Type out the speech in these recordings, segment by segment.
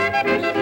Thank you.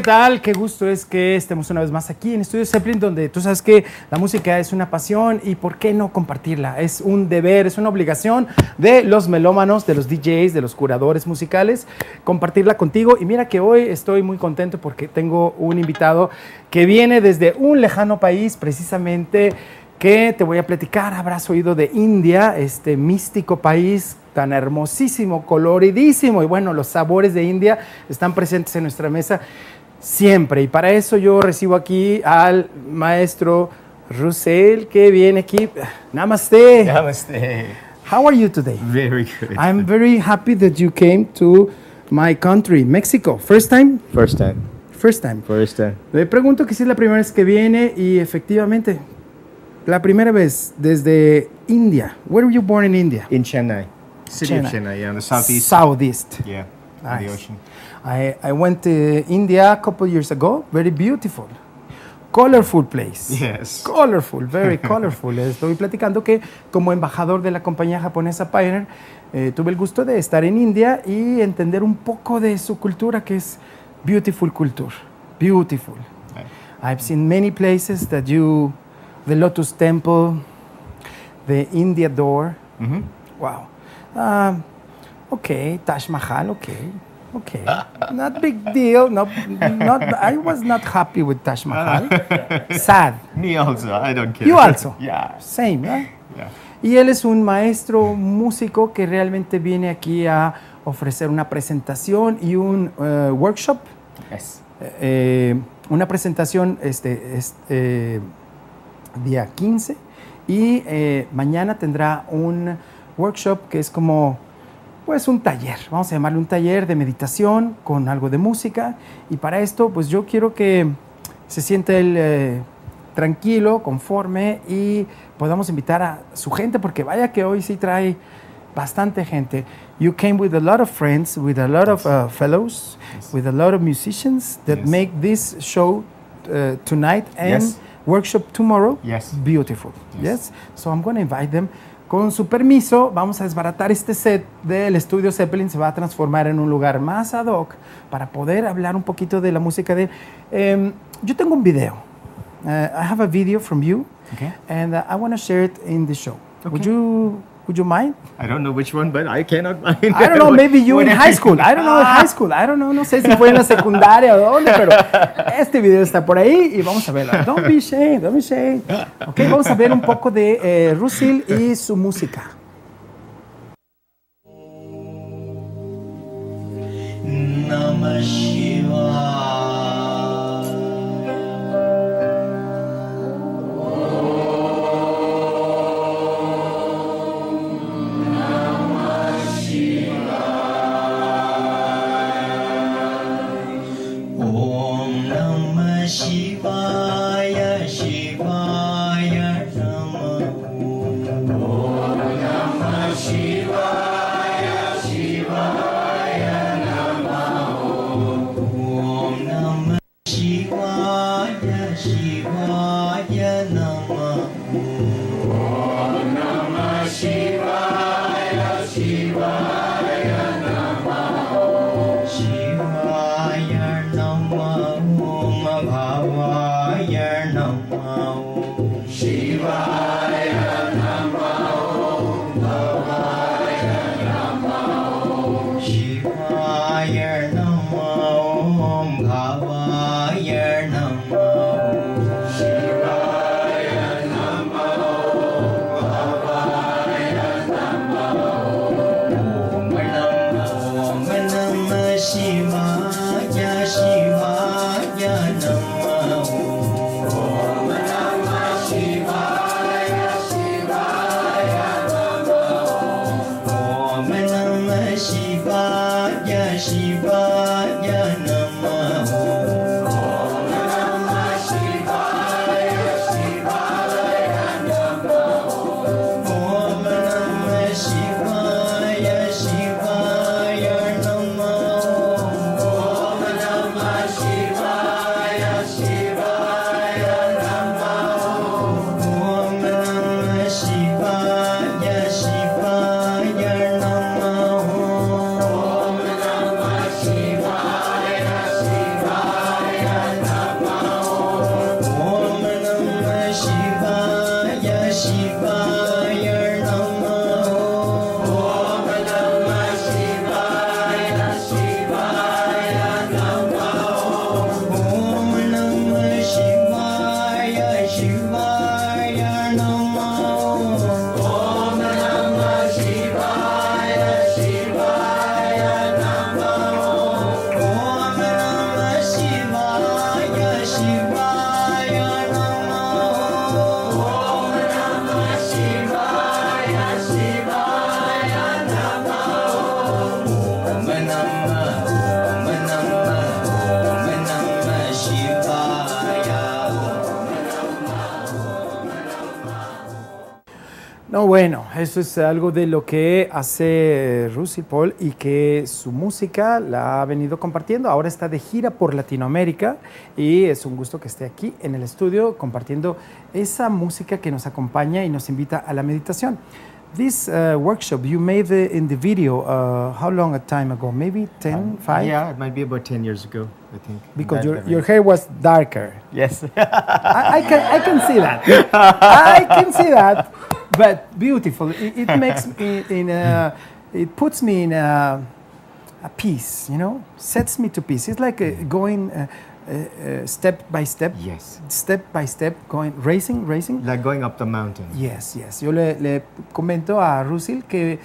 ¿Qué tal? Qué gusto es que estemos una vez más aquí en Estudio Zeppelin, donde tú sabes que la música es una pasión y por qué no compartirla. Es un deber, es una obligación de los melómanos, de los DJs, de los curadores musicales, compartirla contigo. Y mira que hoy estoy muy contento porque tengo un invitado que viene desde un lejano país, precisamente que te voy a platicar. Habrás oído de India, este místico país tan hermosísimo, coloridísimo. Y bueno, los sabores de India están presentes en nuestra mesa siempre. Y para eso yo recibo aquí al maestro Russell, que viene aquí. Namaste. Namaste. How are you today? Very good. I'm very happy that you came to my country, Mexico. First time? First time. First time. First time. Le pregunto que si es la primera vez que viene y efectivamente, la primera vez desde India. Where were you born in India? In Chennai. City Chennai. of Chennai, yeah, on the southeast. Southeast. yeah, Nice. the ocean. I, I went to India a couple years ago. Very beautiful. Colorful place. Yes. Colorful, very colorful. Estoy platicando que como embajador de la compañía japonesa Pioneer, eh, tuve el gusto de estar en India y entender un poco de su cultura, que es beautiful culture. Beautiful. I've seen many places that you, the Lotus Temple, the India Door. Mhm. Wow. Um, okay, Taj Mahal. Okay, okay. not big deal. No, not. I was not happy with Taj Mahal. Sad. Me also, I don't care. You also. yeah. Same. right? Yeah. Y él es un maestro músico que realmente viene aquí a ofrecer una presentación y un eh, workshop. Yes. Eh, una presentación este, este día 15 y eh, mañana tendrá un workshop que es como pues un taller, vamos a llamarle un taller de meditación con algo de música y para esto pues yo quiero que se sienta él eh, tranquilo, conforme y podamos invitar a su gente porque vaya que hoy sí trae bastante gente. You came with a lot of friends, with a lot of uh, fellows, with a lot of musicians that Yes. make this show uh, tonight and Yes. workshop tomorrow Yes. beautiful. Yes. Yes. So I'm going to invite them. Con su permiso, vamos a desbaratar este set del estudio Zeppelin. Se va a transformar en un lugar más ad hoc para poder hablar un poquito de la música de él. Em, yo tengo un video. Uh, I have a video from you, Okay. and uh, I want to share it in the show. Would Okay. you Would you mind? I don't know which one, but I cannot mind. I don't know, maybe you in high school. I don't know, in high school. I don't know, no sé si fue en la secundaria o dónde, pero este video está por ahí y vamos a verlo. Don't be ashamed, don't be ashamed. Ok, vamos a ver un poco de eh, Rusil y su música. Namah Shivaya. Eso es algo de lo que hace Russell Paul y que su música la ha venido compartiendo. Ahora está de gira por Latinoamérica y es un gusto que esté aquí en el estudio compartiendo esa música que nos acompaña y nos invita a la meditación. This uh, workshop you made uh, in the video, uh, how long a time ago? Maybe 10, 5? Yeah, it might be about 10 years ago, I think. Because your, your hair was darker. Yes. I, I can I can see that. I can see that, but beautiful. It, it makes me in a, it puts me in a, a peace. You know, sets me to peace. It's like uh, going uh, uh, uh, step by step. yes. Step by step, going racing, racing. Like going up the mountain. Yes, yes. Yo le, le comento a Rusil que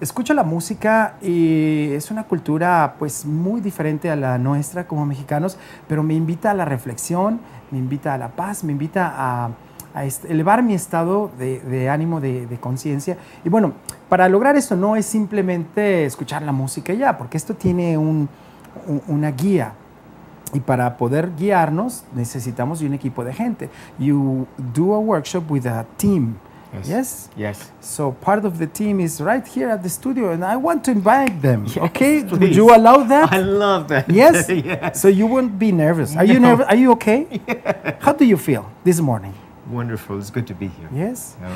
escucho la música y es una cultura pues muy diferente a la nuestra como mexicanos, pero me invita a la reflexión, me invita a la paz, me invita a, a elevar mi estado de, de ánimo, de, de conciencia. Y bueno, para lograr esto no es simplemente escuchar la música ya, porque esto tiene un- un- una guía. Y para poder guiarnos necesitamos de un equipo de gente. You do a workshop with a team. Yes. Yes. Yes. So part of the team is right here at the studio, and I want to invite them. okay, would please. you allow that? I love that. yes. yes. So you won't be nervous. Are you nervous? Are you okay? How do you feel this morning? Wonderful. It's good to be here. Yes. Uh,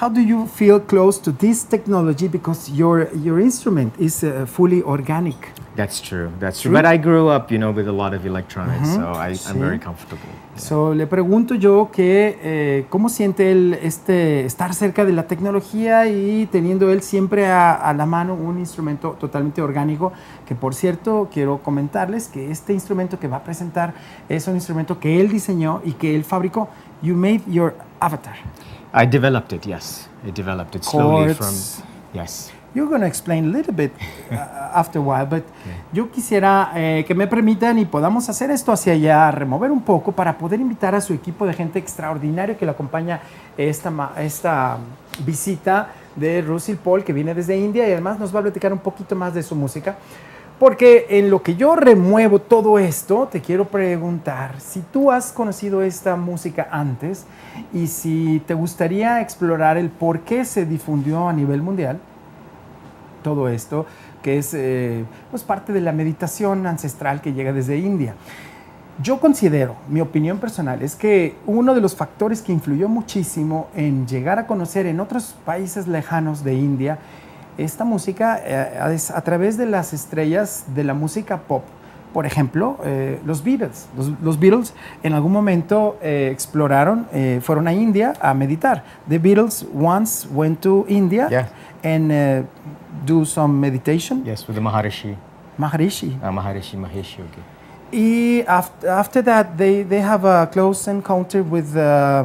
How do you feel close to this technology because your your instrument is uh, fully organic? that's true. That's true. But I grew up, you know, with a lot of electronics, so I, Sí. I'm very comfortable. So, le pregunto yo que eh, cómo siente él este, estar cerca de la tecnología y teniendo él siempre a, a la mano un instrumento totalmente orgánico, que por cierto quiero comentarles que este instrumento que va a presentar es un instrumento que él diseñó y que él fabricó. You made your avatar. I developed it, yes. I developed it slowly from. Chords. Yes. You're going to explain a little bit uh, after a while, but yo quisiera eh, que me permitan y podamos hacer esto hacia allá, remover un poco para poder invitar a su equipo de gente extraordinaria que le acompaña esta, esta visita de Russell Paul, que viene desde India y además nos va a platicar un poquito más de su música. Porque en lo que yo remuevo todo esto, te quiero preguntar si tú has conocido esta música antes y si te gustaría explorar el por qué se difundió a nivel mundial todo esto, que es eh, pues parte de la meditación ancestral que llega desde India. Yo considero, mi opinión personal, es que uno de los factores que influyó muchísimo en llegar a conocer en otros países lejanos de India esta música eh, es a través de las estrellas de la música pop. Por ejemplo, eh, los Beatles. Los, los Beatles en algún momento eh, exploraron, eh, fueron a India a meditar. The Beatles once went to India Yeah. and uh, do some meditation. Yes, with the Maharishi. Maharishi. Uh, Maharishi Mahesh Yogi. Y after, after that, they, they have a close encounter with uh,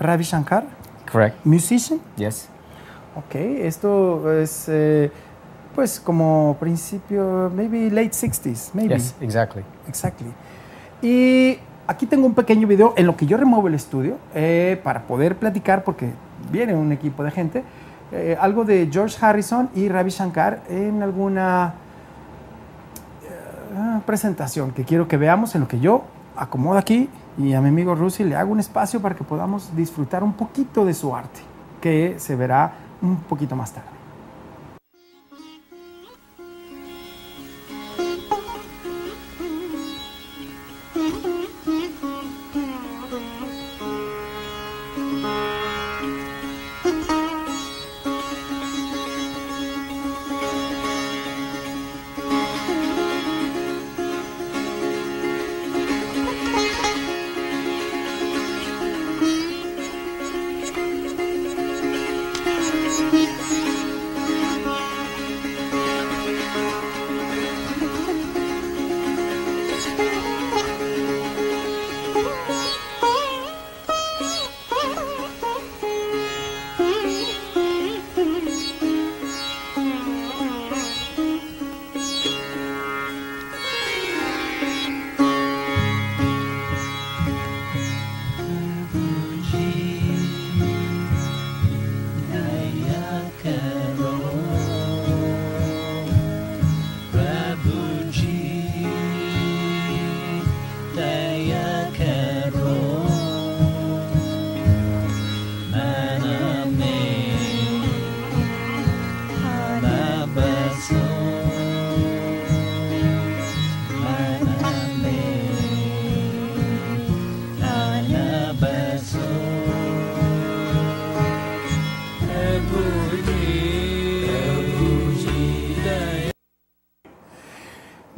Ravi Shankar, Correct. musician. Yes. Ok, esto es eh, pues como principio, maybe late 60s, maybe. Yes, exactly. Exactly. Y aquí tengo un pequeño video en lo que yo remuevo el estudio eh, para poder platicar, porque viene un equipo de gente, eh, algo de George Harrison y Ravi Shankar en alguna gran presentación que quiero que veamos en lo que yo acomodo aquí y a mi amigo Rusi le hago un espacio para que podamos disfrutar un poquito de su arte, que se verá un poquito más tarde.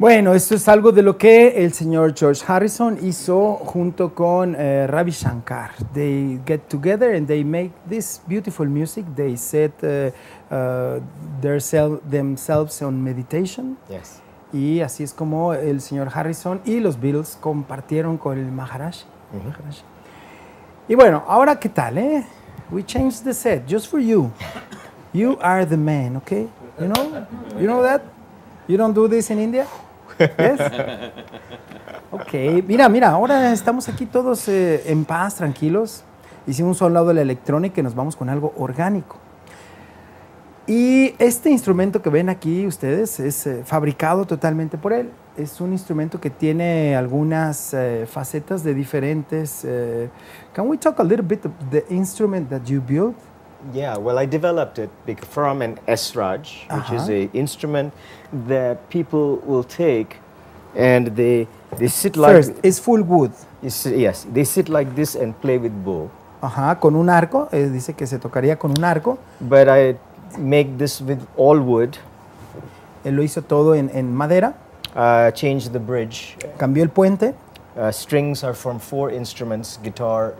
Bueno, esto es algo de lo que el señor George Harrison hizo junto con eh, Ravi Shankar. They get together and they make this beautiful music. They set uh, uh, their sel- themselves on meditation. Yes. Y así es como el señor Harrison y los Beatles compartieron con el Maharaj. Maharaj. Y bueno, ahora qué tal, eh? We changed the set just for you. You are the man, okay? You know? You know that? You don't do this in India? Yes? Ok, mira, mira, ahora estamos aquí todos eh, en paz, tranquilos. Hicimos un lado de la electrónica y nos vamos con algo orgánico. Y este instrumento que ven aquí ustedes es eh, fabricado totalmente por él. Es un instrumento que tiene algunas eh, facetas de diferentes. can we talk a little bit of the instrument that you built? Yeah, well, I developed it from an esraj, which is Uh-huh. a instrument that people will take and they they sit like First, it's full wood. Yes, yes, they sit like this and play with bow. Ajá, con un arco. eh, dice que se tocaría con un arco. But I make this with all wood. Él lo hizo todo en, en madera. Uh, change the bridge. Cambió el puente. Uh, strings are from four instruments: guitar,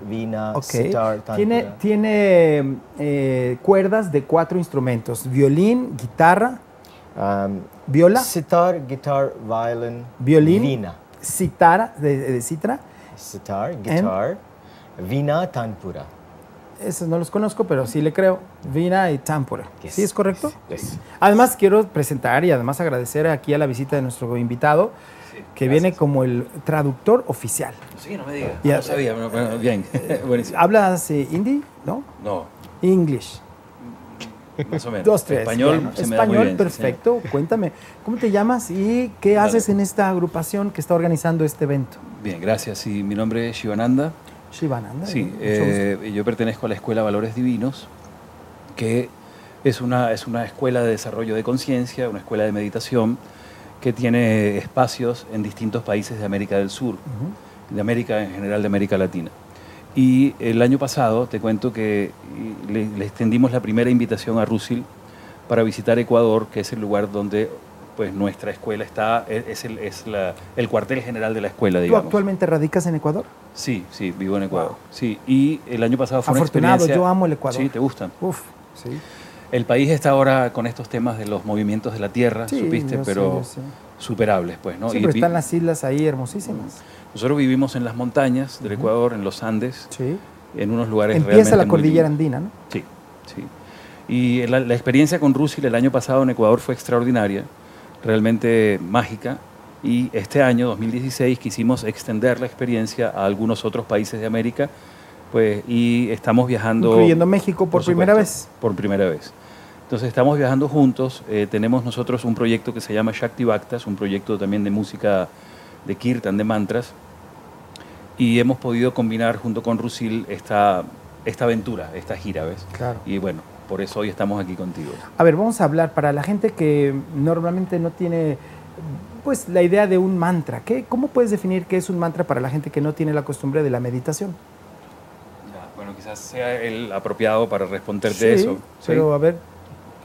Ok. sitar, Tiene, tanpura. tiene eh, cuerdas de cuatro instrumentos: violín, guitarra, Um, viola, sitar, guitar, violin, violín, veena. citara, de, de citra. Sitar, guitar, veena, tanpura. Esos no los conozco, pero sí le creo. Vina y támpora. Yes, ¿Sí es correcto? yes. Además, quiero presentar y además agradecer aquí a la visita de nuestro invitado, que viene como el traductor oficial. Sí, no me digas. Ya. No sabía, bueno, bien. Buenísimo. ¿Hablas eh, hindi? ¿No? No, English. más o menos. Dos, tres. Español Bueno, se me da muy español, bien. sí, perfecto. Cuéntame, ¿cómo te llamas y qué Dale. haces en esta agrupación que está organizando este evento? sí. Bien, gracias. Sí, mi nombre es Shivananda. Shivananda. Sí, mucho eh, yo pertenezco a la Escuela Valores Divinos, que es una, es una escuela de desarrollo de conciencia, una escuela de meditación que tiene espacios en distintos países de América del Sur, de América en general, de América Latina. Y el año pasado, te cuento que le, le extendimos la primera invitación a Rusil para visitar Ecuador, que es el lugar donde pues, nuestra escuela está, es, es el, es la- el cuartel general de la escuela, ¿Tú digamos. actualmente radicas en Ecuador? Sí, sí, vivo en Ecuador. Sí, y el año pasado fue Afortunado, una experiencia. yo amo el Ecuador. Sí, te gustan. Uf, sí. El país está ahora con estos temas de los movimientos de la tierra, Sí, supiste, pero sé. superables, pues, ¿no? Sí, Y pero vi- están las islas ahí hermosísimas. Nosotros vivimos en las montañas del Ecuador, en los Andes, Sí. en unos lugares Empieza la realmente muy cordillera andina, ¿no? Sí, sí. Y la, la experiencia con Rusil el año pasado en Ecuador fue extraordinaria, realmente mágica. Y este año, 2016, quisimos extender la experiencia a algunos otros países de América, pues, y estamos viajando... Incluyendo México por primera supuesto, vez. Por primera vez. Entonces estamos viajando juntos. eh, tenemos nosotros un proyecto que se llama Shakti Bhaktas, un proyecto también de música de kirtan, de mantras. Y hemos podido combinar junto con Rusil esta, esta aventura, esta gira, ¿ves? Claro. Y bueno, por eso hoy estamos aquí contigo. A ver, vamos a hablar para la gente que normalmente no tiene pues la idea de un mantra. ¿Qué, ¿Cómo puedes definir qué es un mantra para la gente que no tiene la costumbre de la meditación? Quizás sea el apropiado para responderte Sí, eso. ¿sí? pero a ver,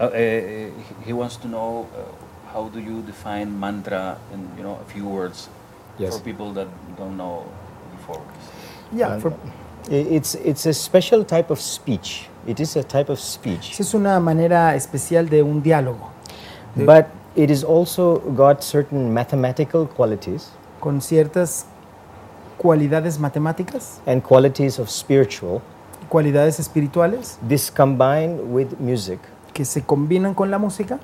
Uh, uh, he he wants to know uh, how do you define mantra in you know a few words Yes. for people that don't know before. ya, Uh, for- It's, it's a special type of speech. It is a type of speech. es una manera especial de un diálogo But it is also got certain mathematical qualities con ciertas cualidades matemáticas, and qualities of spiritual. Cualidades espirituales This combined with music que se combinan con la música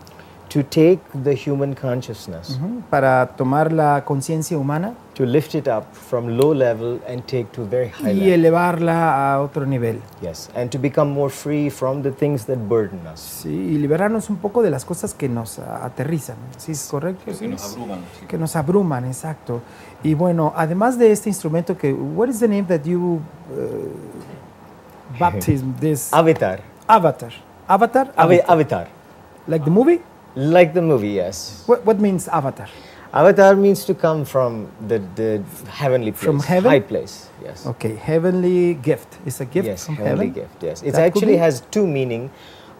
to take the human consciousness, para tomar la conciencia humana to lift it up from low level and take to very high y level. elevarla a otro nivel. Yes, and to become more free from the things that burden us. Sí, y liberarnos un poco de las cosas que nos aterrizan. ¿Sí es correcto? Que Sí. nos abruman. sí. Que nos abruman, exacto. Y bueno, además de este instrumento que, what is the name that you uh, baptism this Avatar. avatar? Avatar? Avatar. avatar. Like the movie? Like the movie, yes. What, what means avatar? Avatar means to come from the, the heavenly place. From heaven? High place, yes. Okay, heavenly gift. It's a gift yes, from heavenly heaven. gift, yes. It actually has two meaning.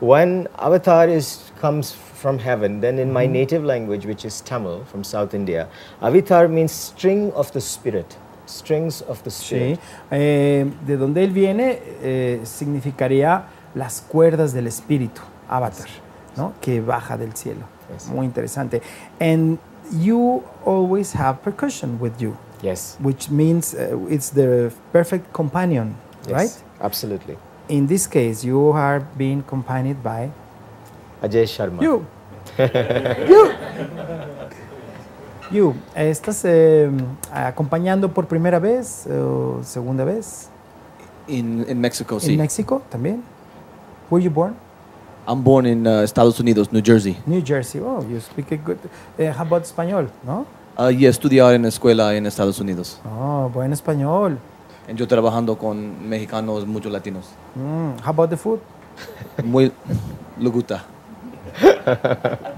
One, avatar is comes from heaven. Then in Mm-hmm. my native language, which is Tamil from South India, avatar means string of the spirit. Strings of the Sí. spirit. Eh, de donde él viene eh, significaría las cuerdas del espíritu, avatar, ¿no? Que baja del cielo. Yes. Muy interesante. And you always have percussion with you, Yes. which means uh, it's the perfect companion, Yes. right? Absolutely. In this case, you are being accompanied by Ajay Sharma. you. you. You. ¿Estás eh, acompañando por primera vez o segunda vez? In, in Mexico, ¿En sí. México también? Were you born? I'm born in uh, Estados Unidos, New Jersey. New Jersey. Oh, you speak a good. Eh, how about español? ¿No? Uh, y he estudiado en escuela en Estados Unidos. Oh, buen español. Y yo trabajando con mexicanos, muchos latinos. Mm, how about the food? Muy le gusta.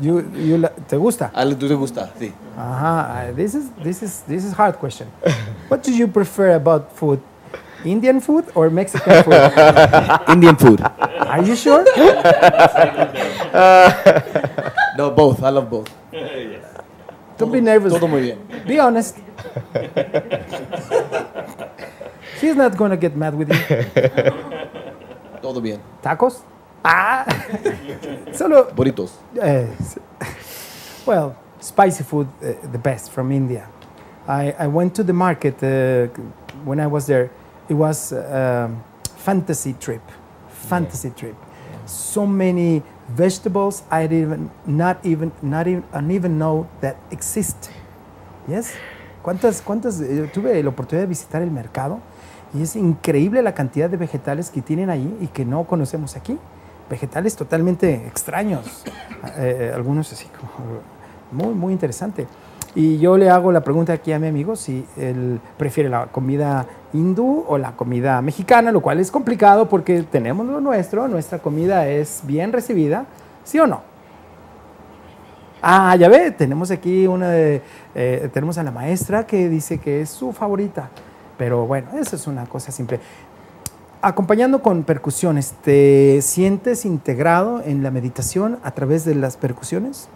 You, you, la- ¿Te gusta? ¿A ti te gusta? Sí. Ajá. uh, This is this is this is hard question. What do you prefer about food? Indian food or Mexican food? Indian food. Are you sure? No, both. I love both. Don't be nervous. Todo muy bien. Be honest. He's not gonna get mad with you. Todo bien. Tacos? Ah. Solo Bonitos. Uh, well, spicy food, uh, the best from India. I, I went to the market uh, when I was there. It was a fantasy trip, fantasy trip. So many vegetables I didn't even, not even, not even, I even know that exist. Yes. ¿Cuántas, cuántas? eh, tuve la oportunidad de visitar el mercado y es increíble la cantidad de vegetales que tienen ahí y que no conocemos aquí. Vegetales totalmente extraños, eh, algunos así como muy, muy interesante. Y yo le hago la pregunta aquí a mi amigo si él prefiere la comida hindú o la comida mexicana, lo cual es complicado porque tenemos lo nuestro, nuestra comida es bien recibida, ¿sí o no? Ah, ya ve, tenemos aquí una de, eh, tenemos a la maestra que dice que es su favorita. Pero bueno, eso es una cosa simple. Acompañando con percusiones, ¿te sientes integrado en la meditación a través de las percusiones?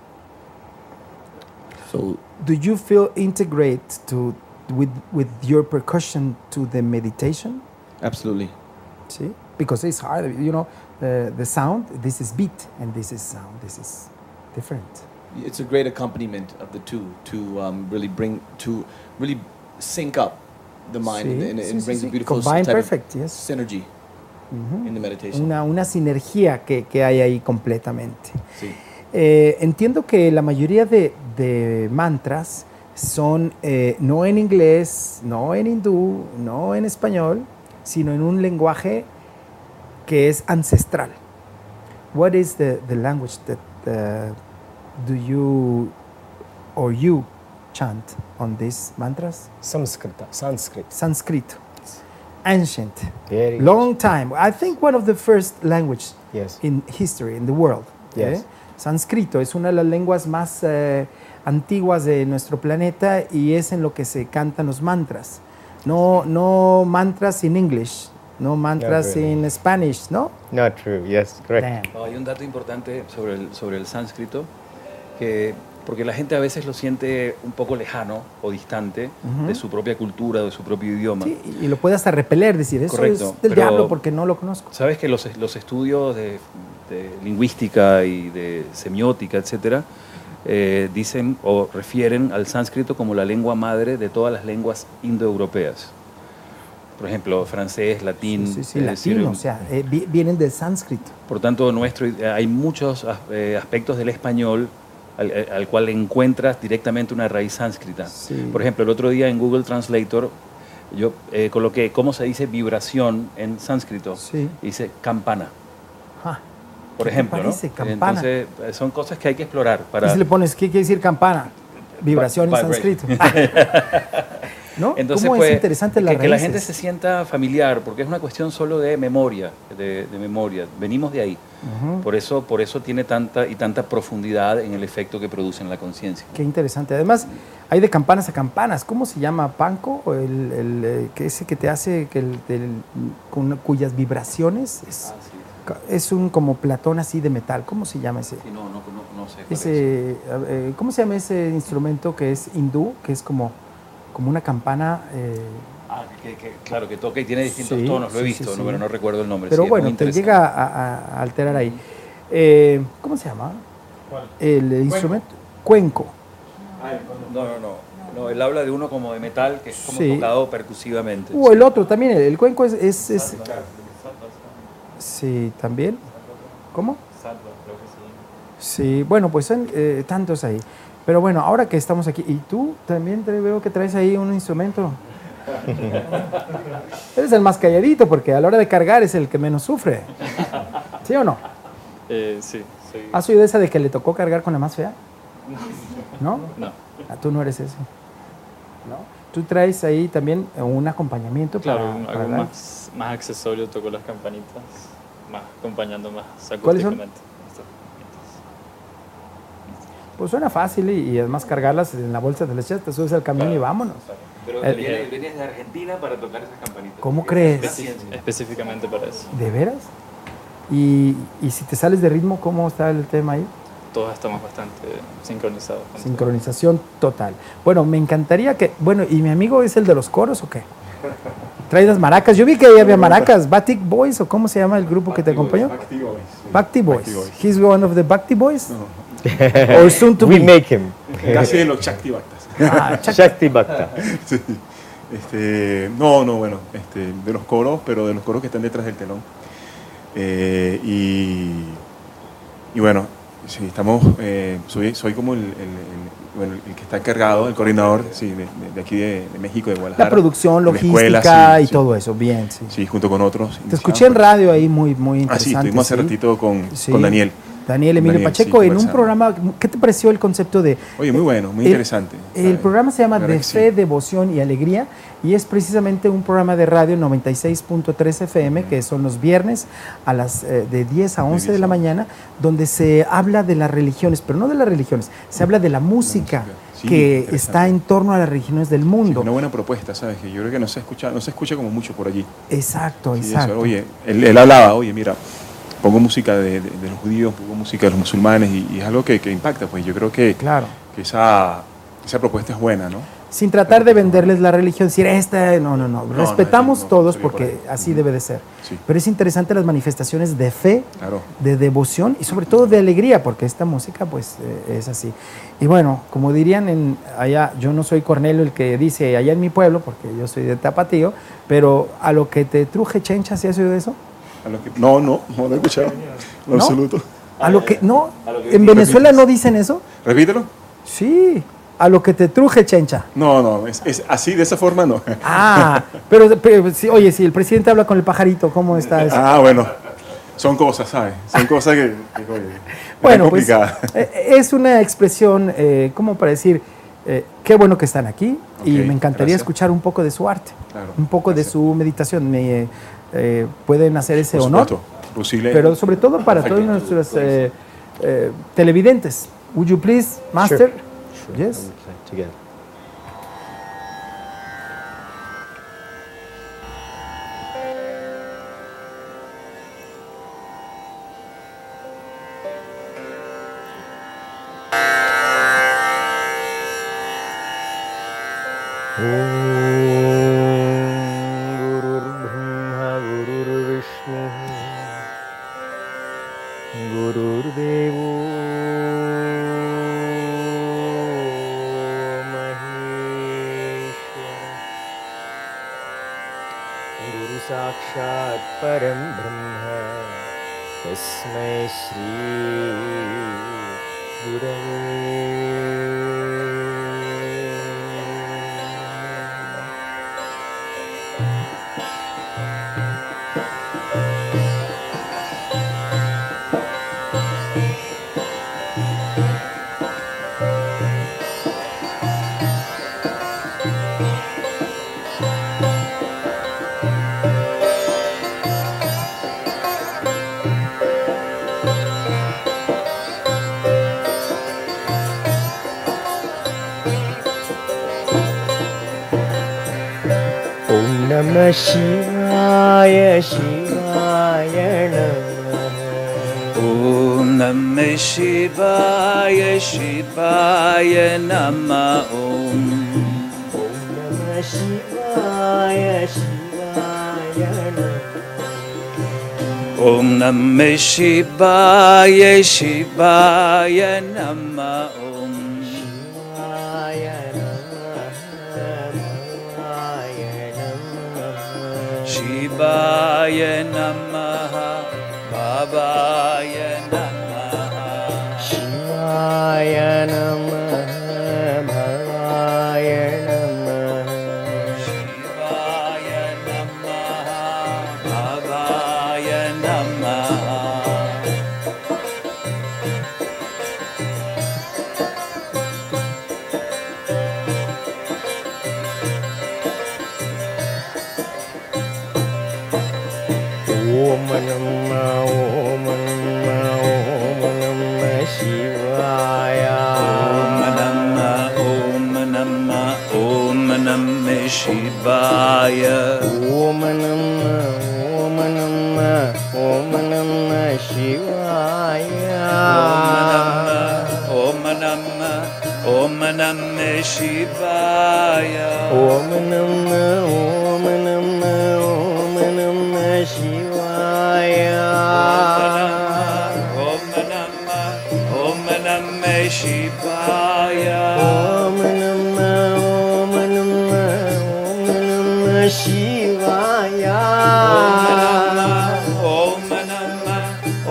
So, Do you feel integrate to with with your percussion to the meditation? absolutely. See, because it's hard, you know, the the sound. This is beat, and this is sound. This is different. It's a great accompaniment of the two to um, really bring, to really sync up the mind Sí, and, and sí, brings sí. a beautiful Combine type perfect, of yes. synergy in the meditation. Una una sinergia que, que hay ahí completamente. Eh, entiendo que la mayoría de, de mantras son eh, no en inglés, no en hindú, no en español, sino en un lenguaje que es ancestral. what is the, the language that uh, do you or you chant on these mantras? Samskrita, Sanskrit. Sanskrit, ancient, Very long time. I think one of the first language Yes. in history in the world. Yes. ¿eh? Sánscrito es una de las lenguas más eh, antiguas de nuestro planeta y es en lo que se cantan los mantras. No, no mantras in English, no mantras really. in Spanish, ¿no? Not true. Yes, correct. No, hay un dato importante sobre el, sobre el sánscrito, que, porque la gente a veces lo siente un poco lejano o distante de su propia cultura, de su propio idioma. Sí, y lo puede hasta repeler, decir, eso Correcto, es del diablo porque no lo conozco. Sabes que los, los estudios de, de lingüística y de semiótica, etcétera, eh, dicen o refieren al sánscrito como la lengua madre de todas las lenguas indoeuropeas. Por ejemplo, francés, latín. Sí, sí, sí, decir, latino, o sea, eh, vi- vienen del sánscrito. Por tanto, nuestro, hay muchos eh, aspectos del español al, eh, al cual encuentras directamente una raíz sánscrita. Sí. Por ejemplo, el otro día en Google Translator yo eh, coloqué cómo se dice vibración en sánscrito. Sí. Dice campana, Ah, por ¿qué te ejemplo. ¿no? Campana. Entonces, son cosas que hay que explorar Y para... si le pones, ¿qué quiere decir campana? Vibración en sánscrito. ¿No? Entonces, ¿Cómo pues, es interesante la que, que la gente se sienta familiar, porque es una cuestión solo de memoria, de, de memoria. Venimos de ahí. Por eso, por eso tiene tanta y tanta profundidad en el efecto que produce en la conciencia. Qué interesante. Además, hay de campanas a campanas. ¿Cómo se llama? ¿Panco? O el, el, eh, que ese que te hace que el, del- con- cuyas vibraciones es, ca- es un como platón así de metal. ¿Cómo se llama ese? Sí, no, no, no, no sé. cuál es. ese eh, ¿Cómo se llama ese instrumento que es hindú? Que es como, como una campana. eh, Ah, que, que- claro, que toca y tiene distintos Sí, tonos, lo he sí, visto, sí, no, sí. pero no recuerdo el nombre. pero sí, bueno, te llega a, a- alterar ahí. Eh, ¿Cómo se llama? El instrumento. Cuenco. No, no, no, no. Él habla de uno como de metal que es como Sí. tocado percusivamente. O el otro también, el, el cuenco es, es, es- Sí, también. ¿Cómo? Sí, bueno, pues son eh, tantos ahí. Pero bueno, ahora que estamos aquí, y tú también te veo que traes ahí un instrumento. Eres el más calladito porque a la hora de cargar es el que menos sufre. ¿Sí o no? Eh, sí, soy... ¿Has oído esa de que le tocó cargar con la más fea? ¿No? No. Ah, tú no eres ese. ¿No? Tú traes ahí también un acompañamiento Claro, para, para algo más, más accesorio, toco las campanitas, más acompañando más acústicamente. Pues suena fácil y, y además cargarlas en la bolsa de leche, te subes al camión y vámonos. Pero Eh, vienes, vienes de Argentina para tocar esas campanitas. ¿Cómo Es crees? Específicamente para eso. ¿De veras? Y, y si te sales de ritmo, ¿cómo está el tema ahí? Todos estamos bastante sincronizados. con todo. Sincronización total. Bueno, me encantaría que. Bueno, ¿y mi amigo es el de los coros o qué? Trae las maracas. Yo vi que ahí había maracas. Batik Boys o cómo se llama el grupo que te acompañó? Bhakti Boys. He's one of the Bhakti Boys. Or soon to We be. make him. Casi de los Shakti Bhaktas. Ah, Shakti Bhakta. Sí. Este, no, no, bueno, este, de los coros, pero de los coros que están detrás del telón. Eh, y, y bueno, sí, estamos, eh, soy, soy como el, el- el- bueno, el que está encargado, el coordinador sí, de, de- de aquí de, de México, de Guadalajara. la producción, de la escuela, logística sí, y sí. todo eso. Bien, sí. Sí, junto con otros. Te escuché en radio ahí muy, muy Ah, interesante. sí, estuvimos hace ratito con, Sí. con Daniel. Daniel Emilio Daniel, sí, Pacheco en un programa. ¿Qué te pareció el concepto de Oye, muy bueno, muy El- interesante. El programa se llama De sí. Fe, Devoción y Alegría y es precisamente un programa de radio 96.3 FM que son los viernes a las eh, de 10 a 11 de la mañana donde se habla de las religiones, pero no de las religiones, se habla de la música, música. Sí, que está en torno a las religiones del Sí, mundo. una buena propuesta, ¿sabes? Que yo creo que no se escucha, no se escucha como mucho por allí. Exacto, Sí, eso, exacto. Oye, él, él hablaba, oye, mira, pongo música de, de- de los judíos, pongo música de los musulmanes y, y es algo que, que impacta, pues yo creo que, Claro. que esa, esa propuesta es buena, ¿no? Sin tratar de venderles la religión, decir esta, no, no, no. no, Respetamos no, no, todos por porque ahí. así debe de ser. Sí. Pero es interesante las manifestaciones de fe Claro. de devoción y sobre todo de alegría, porque esta música pues eh, es así. Y bueno, como dirían en allá, yo no soy Cornelio el que dice allá en mi pueblo, porque yo soy de Tapatío, pero a lo que te truje chencha, ¿sí has oído eso? A lo que- no, no, no lo he escuchado. En ¿No? absoluto. A lo que, no, A lo que en. Venezuela no dicen eso. Repítelo. Sí, a lo que te truje chencha. No, no, es, es así, de esa forma no. Ah, pero, pero sí, oye, si el presidente habla con el pajarito, ¿cómo está eso? Ah, bueno. son cosas, ¿sabes? Son cosas que, que, oye, Bueno, es pues complicada. eh, es una expresión, eh, como para decir, eh, qué bueno que están aquí y me encantaría gracias. escuchar un poco de su arte, Claro, un poco de su meditación. Me, eh, pueden hacer ese Por honor, pero sobre todo para Perfecto. todos nuestros eh, eh, televidentes. Would you please, Master? Sure. Yes. शिवाय शिवाय नमः शिवाय नमः शिवाय नमः बाबाय नमः। शिवाय नमः। ॐ ॐ नं ॐ नम शिवां नम्म ॐ नम ॐ नं शिवाय। ॐ नम ॐ नम ॐ नं शवा ॐ नम्म ॐ नं शिवाय। ॐ नम ॐ नम ॐ नम शिवाय। शिवाय। ॐ नम ॐ नं ॐ नं शिवाय। ॐ नं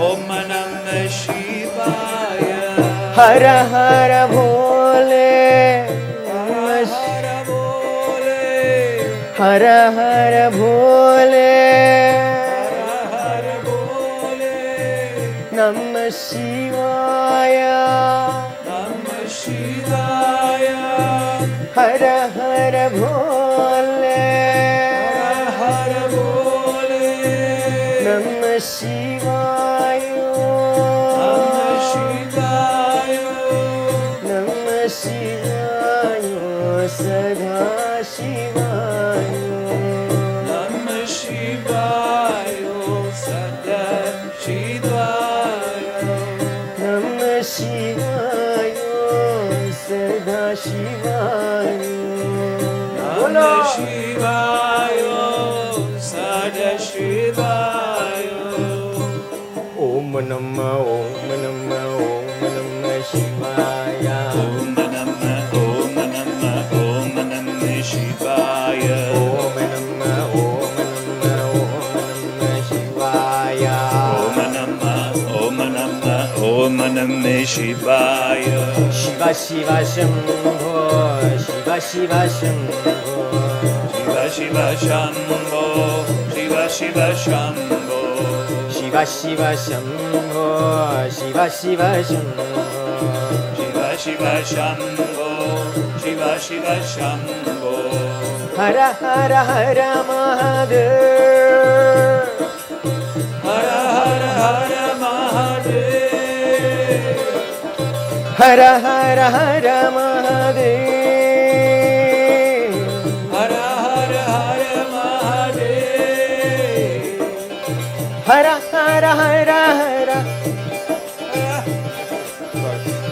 ॐ नं शि हर हर भोले हर हर भोले नम शिवाय। नमः शिवाय। नमः शिवाय सदा ॐ नं न ओ शिवाय। ॐ नम ॐ नम्म ॐ ने शिवाय। ॐ नम् ॐ नमं नमो नमं शिवाय। ॐ नम ॐ नम् ॐ नमं शिवाय। शिवा शिव शम्भो शिव शिव शिवशिव शम्भो शिवशिव शम् शिव शम्भो शिव शिव शम्भो शिव शिव शम्भो शिव शिव शम्भो हर हर हर महादेव हर हर हर महादेव हर हर हर महादेव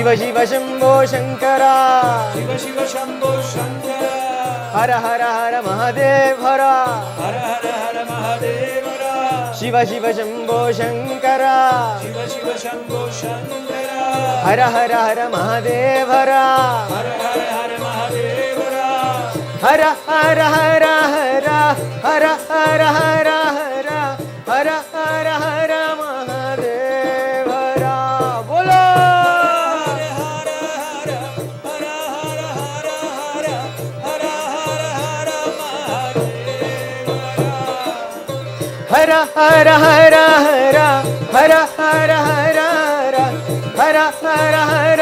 शिव शिव शम्भो शङ्कर शिव शिव शम्भो शङ्कर हर हर हर महादेव हर हर हर हर महादेव शिव शिव शम्भो शङ्कर शिव शिव शम्भो शङ्कर हर हर हर महादेव हर हर हर हर महादेव हर हर हर हर हर हर हर हर हर हर हर हर हर हर हर हर हर हर हर हर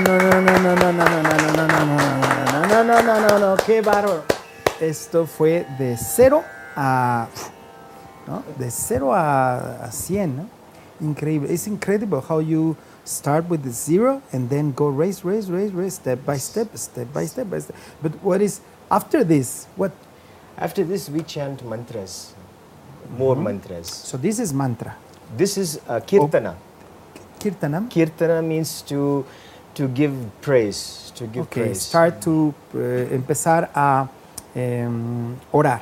no, no, no, no, no, qué bárbaro. Esto fue de 0 a. ¿no? De 0 a, 100, ¿no? Increíble. It's incredible how you start with the zero and then go raise, raise, raise, raise, step by step, step by step by step. But what is after this? What? After this, we chant mantras, more mm -hmm. mantras. So this is mantra. This is uh, kirtana. Oh, kirtanam. Kirtana means to to give praise, to give Okay, praise. start to eh, empezar a em, orar.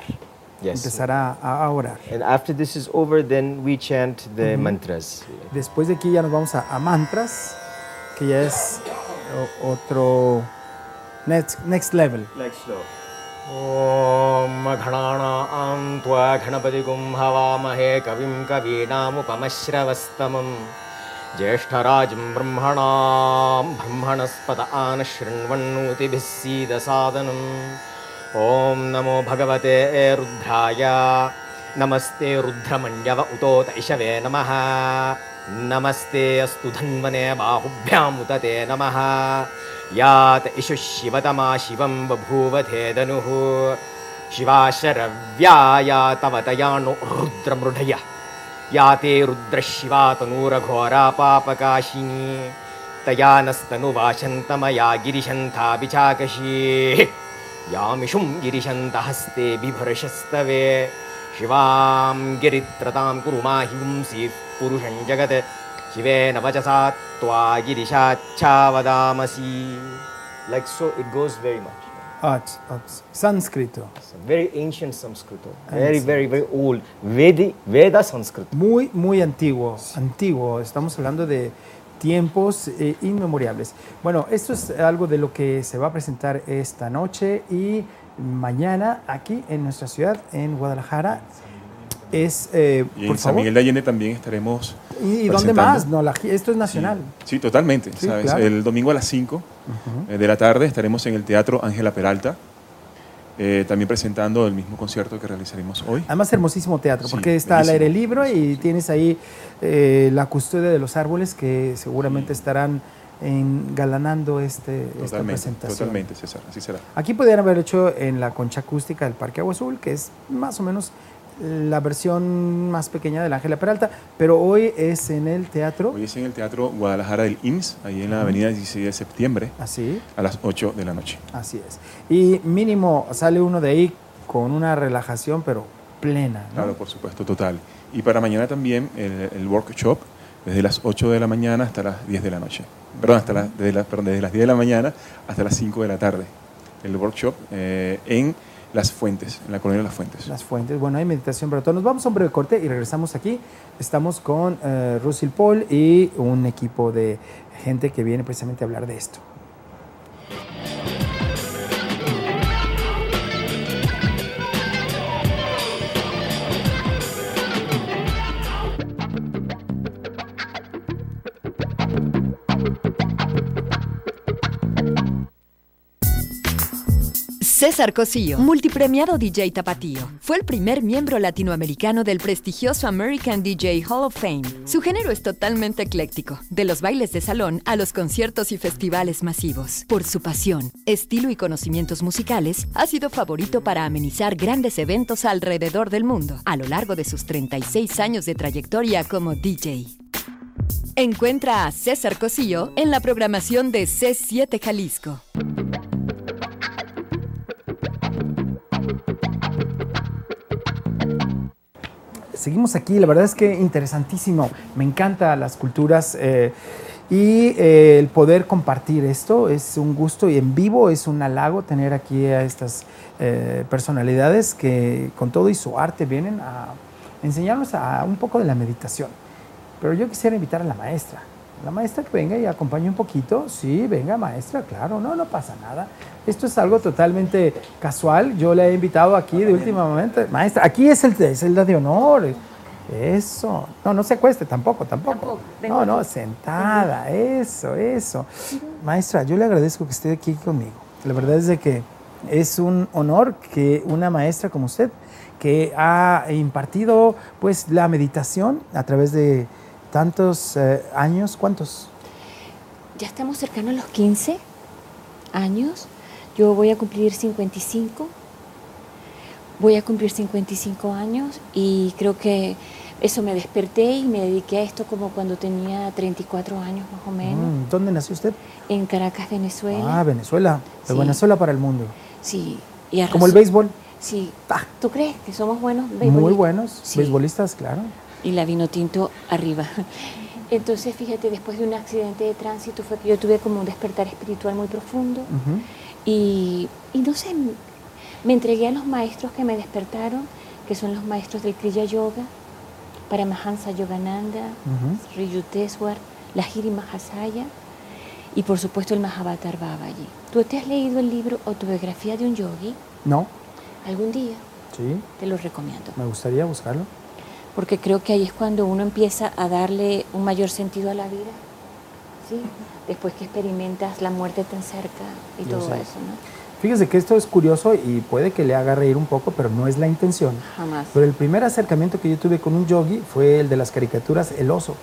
Yes. Empezar a, a orar. And after this is over, then we chant the mantras. Después de aquí ya nos vamos a, a mantras, que ya es o- otro next, next level. Like slow. ॐ गणानां त्वा गणपतिगुं हवामहे कविं कवीनामुपमश्रवस्तमं ज्येष्ठराजं ब्रह्मणां ब्रह्मणस्पत आन शृण्वन्नोतिभिः सीदसादनम् ॐ नमो भगवते रुद्राय। नमस्ते रुद्रमण्यव उतोतैषवे नमः। नमस्ते अस्तु धन्वने बाहुभ्यामुत ते नमः। यात इषु शिवतमा शिवं बभूवथे धनुः। शिवा शरव्या या तव तयाणो रुद्रमृढय या ते रुद्रशिवा तनूरघोरा पापकाशिनी तया नस्तनुवाशन्तमया गिरिशन्थाभिचाकशी यामिषुं गिरिशन्तहस्ते बिभर्षस्तवे। शिवां गिरित्रतां कुरु माहिंसि पुरुषं जगत्। शिवेन वचसा त्वा गिरिशाच्छावदामसि। Like so, it goes very much. Ah, it's- it's sánscrito. Very ancient Sanskrito, very, very, very old. Vedi, Veda Sanskrit. Muy, muy antiguo. Antiguo. Estamos hablando de tiempos eh, inmemorables. Bueno, esto es algo de lo que se va a presentar esta noche y mañana aquí en nuestra ciudad, en Guadalajara. Es, eh, Y por San favor. Miguel de Allende también estaremos. ¿Y, dónde más? No, la esto es nacional. Sí, totalmente. Sí, ¿sabes? claro. El domingo a las 5 eh, de la tarde estaremos en el Teatro Ángela Peralta, eh, también presentando el mismo concierto que realizaremos hoy. Además, hermosísimo teatro, Sí, porque está al aire libre y tienes ahí eh, la custodia de los árboles que seguramente estarán engalanando este, esta presentación. totalmente, César, así será. Aquí podrían haber hecho en la concha acústica del Parque Agua Azul, que es más o menos la versión más pequeña de la Ángela Peralta, pero hoy es en el teatro. Hoy es en el Teatro Guadalajara del IMSS, ahí en la avenida 16 de septiembre, Así, a las 8 de la noche. así es. Y mínimo sale uno de ahí con una relajación, pero plena. ¿no? Claro, por supuesto, total. Y para mañana también el, el workshop, desde las 8 de la mañana hasta las 10 de la noche. Perdón, hasta las- desde, la- perdón, desde las 10 de la mañana hasta las 5 de la tarde. El workshop eh, en Las Fuentes, en la colonia Las Fuentes. Las fuentes. Bueno, hay meditación para todos. Nos vamos a un breve corte y regresamos aquí. Estamos con eh, Russell Paul y un equipo de gente que viene precisamente a hablar de esto. César Cosillo, multipremiado DJ Tapatío, fue el primer miembro latinoamericano del prestigioso American DJ Hall of Fame. Su género es totalmente ecléctico, de los bailes de salón a los conciertos y festivales masivos. Por su pasión, estilo y conocimientos musicales, ha sido favorito para amenizar grandes eventos alrededor del mundo, a lo largo de sus 36 años de trayectoria como DJ. Encuentra a César Cosillo en la programación de C7 Jalisco. Seguimos aquí, la verdad es que interesantísimo. Me encanta las culturas eh, y eh, el poder compartir esto es un gusto y en vivo es un halago tener aquí a estas eh, personalidades que con todo y su arte vienen a enseñarnos a un poco de la meditación. Pero yo quisiera invitar a la maestra. La maestra que venga y acompañe un poquito. Sí, venga maestra, claro, no, no pasa nada. Esto es algo totalmente casual. Yo le he invitado aquí de última momento. Maestra, aquí es el, es el de honor. Eso. No, no se acueste tampoco, tampoco. No, no, sentada. Eso, eso. Maestra, yo le agradezco que esté aquí conmigo. La verdad es de que es un honor que una maestra como usted, que ha impartido pues la meditación a través de tantos eh, años, ¿cuántos? Ya estamos cercanos a los 15 años. Yo voy a cumplir 55. Voy a cumplir 55 años y creo que eso me desperté y me dediqué a esto como cuando tenía 34 años más o menos, Mm, ¿Dónde nació usted? en Caracas, Venezuela. Ah, Venezuela. De Sí. Venezuela para el mundo. Sí. Y Como el béisbol. Sí. ¿Tú crees que somos buenos Muy beisbolistas? buenos. Sí. Beisbolistas, claro. Y la vino tinto arriba. Entonces, fíjate, después de un accidente de tránsito fue que yo tuve como un despertar espiritual muy profundo y, y no sé, me entregué a los maestros que me despertaron, que son los maestros del Kriya Yoga, Paramahansa Yogananda, Ujú. Sri Yukteswar, Lahiri Mahasaya y por supuesto el Mahavatar Babaji. ¿Tú te has leído el libro Autobiografía de un Yogi? No, Algún día sí, te lo recomiendo. me gustaría buscarlo. Porque creo que ahí es cuando uno empieza a darle un mayor sentido a la vida, ¿sí? Después que experimentas la muerte tan cerca y Yo todo sé. eso, ¿no? Fíjese que esto es curioso y puede que le haga reír un poco, pero no es la intención. Jamás. Pero el primer acercamiento que yo tuve con un yogi fue el de las caricaturas El Oso.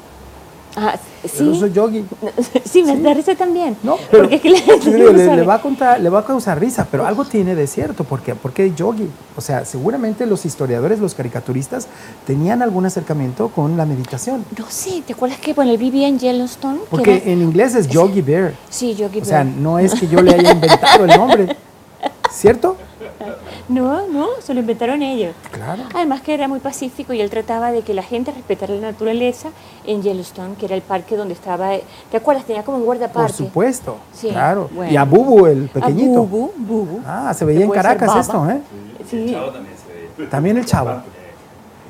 Ah, El oso sí, yogi. sí, me da risa también. No, pero porque es que yo le, va a contar, le va a causar risa, pero algo tiene de cierto. ¿Por qué? Porque yogi. O sea, seguramente los historiadores, los caricaturistas, tenían algún acercamiento con la meditación. No sé, ¿te acuerdas que bueno, él vivía en Yellowstone? que Porque era- en inglés es Yogi Bear. Sí, Yogi O sea, Bear. no es que yo le haya inventado el nombre. ¿Cierto? No, no, se lo inventaron ellos. Claro. Además que era muy pacífico y él trataba de que la gente respetara la naturaleza en Yellowstone, que era el parque donde estaba, ¿te acuerdas? Tenía como un Por guardaparque. supuesto. Sí, claro. bueno. Y a Bubu, el A pequeñito. Bubu, Bubu. Ah, se veía en Caracas esto, ¿eh? Sí. También el chavo.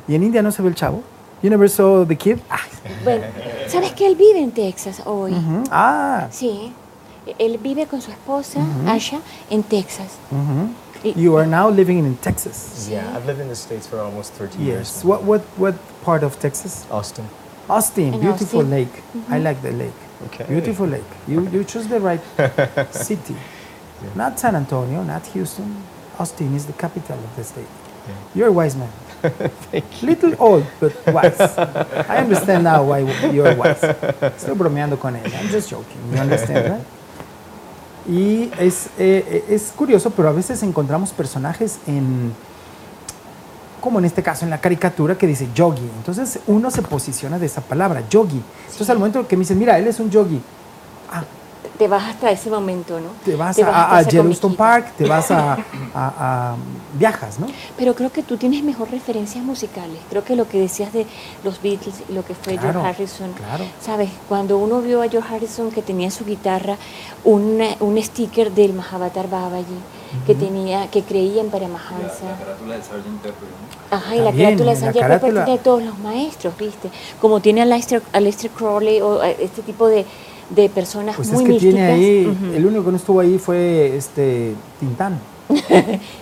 ¿Y en India no se ve el chavo? You never saw the kid? Ah, Bueno, ¿sabes que él vive en Texas hoy? ah Sí. Él vive con su esposa, Ujú. Asha, en Texas. Y- You are now living in Texas. Yeah, I've lived in the States for almost 30 Yes. years. now. What, what, what part of Texas? Austin. Austin, In beautiful Austin. lake. I mm-hmm. like the lake. Okay. Beautiful lake. You, you choose the right city. Not San Antonio, not Houston. Austin is the capital of the state. You're a wise man. Little old, but wise. I understand now why you're wise. Estoy bromeando con él. I'm just joking. You understand, right? Y es, eh, es curioso, pero a veces encontramos personajes en, como en este caso en la caricatura que dice yogi. Entonces uno se posiciona de esa palabra, yogi. Entonces al momento que me dicen, mira, él es un yogi, Te vas hasta ese momento, ¿no? te vas Te a, Yellowstone. Park, te vas a, a- a- viajas, ¿no? Pero creo que tú tienes mejor referencias musicales. Creo que lo que decías de los Beatles y lo que fue Claro, George Harrison. claro. ¿Sabes? Cuando uno vio a George Harrison que tenía en su guitarra un, un sticker del Mahavatar Babaji, que tenía, que creía en Paramahansa. carátula Sgt. Pepper. Ajá, y la carátula de la San Pepper carátula- tiene todos los maestros, ¿viste? Como tiene a Lester, a Lester Crowley o a este tipo de, de personas Pues muy es que místicas. tiene ahí, el único que no estuvo ahí fue este Tintán.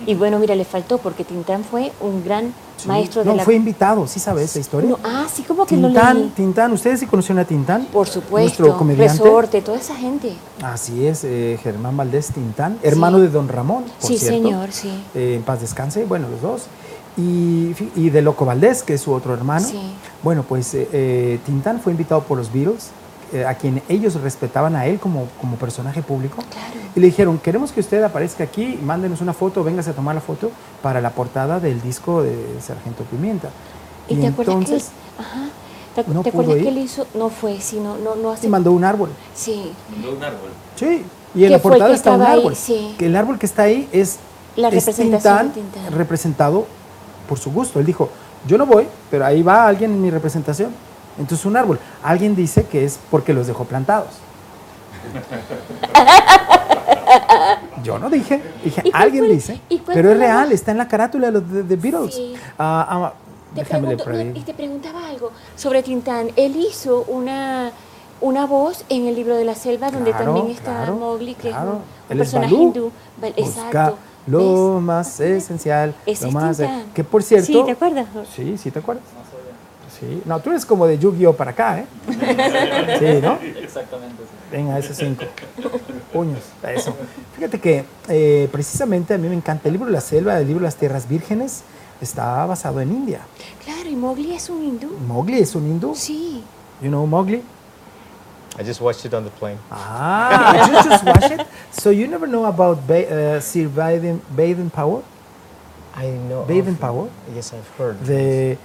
Y bueno, mira, le faltó porque Tintán fue un gran maestro no, de la... fue invitado, ¿sí sabe esa historia? No, ah, sí, como que Tintán, leí. Tintán, ¿ustedes sí conocieron a Tintán? Por supuesto, Nuestro comediante. Resorte, toda esa gente. Así es, eh, Germán Valdés Tintán, hermano de Don Ramón, por Sí, cierto. señor, sí. Eh, en paz descanse, bueno, los dos. Y, y de Loco Valdés, que es su otro hermano. Sí. Bueno, pues eh, eh, Tintán fue invitado por los Beatles, eh, a quien ellos respetaban a él como, como personaje público. Y le dijeron, queremos que usted aparezca aquí, mándenos una foto, véngase a tomar la foto para la portada del disco de Sargento Pimienta. ¿Y, te acuerdas entonces, que él, ajá, ¿te, no te acuerdas ir. que él hizo? No fue, sino, no, no hace... y mandó un árbol. Sí, Mandó un árbol. Sí, y en la portada está un ahí, árbol. sí. Que el árbol que está ahí es, La es representación Tintán de Tintán. representado por su gusto. Él dijo, yo no voy, pero ahí va alguien en mi representación. Entonces un árbol. Alguien dice que es porque los dejó plantados. Yo no dije, dije, ¿Y cuál alguien fue- dice, cuál pero es real, está en la carátula de los de, de Beatles. Sí. Ah, ah, te pregunto, y te preguntaba algo sobre Tintán. Él hizo una, una voz en el libro de la selva donde Claro, también está claro, Mowgli, que claro. es un, un Él es personaje Balú. hindú. Exacto. lo más esencial, Ese lo es más Tintán. que por cierto, Sí, ¿te acuerdas? Sí, sí te acuerdas. Sí, no, tú eres como de Yu-Gi-Oh para acá, ¿eh? Sí, ¿no? Exactamente. sí. Venga, esos cinco puños, eso. Fíjate que eh, precisamente a mí me encanta el libro la selva, el libro las tierras vírgenes, está basado en India. Claro, y Mowgli es un hindú. Mowgli es un hindú. Sí. You know Mowgli? I just watched it on the plane. Ah, you just watch it. So you never know about ba- uh, Sir Baden, Baden Powell? I know. Baden of- Powell? Yes, I've heard. the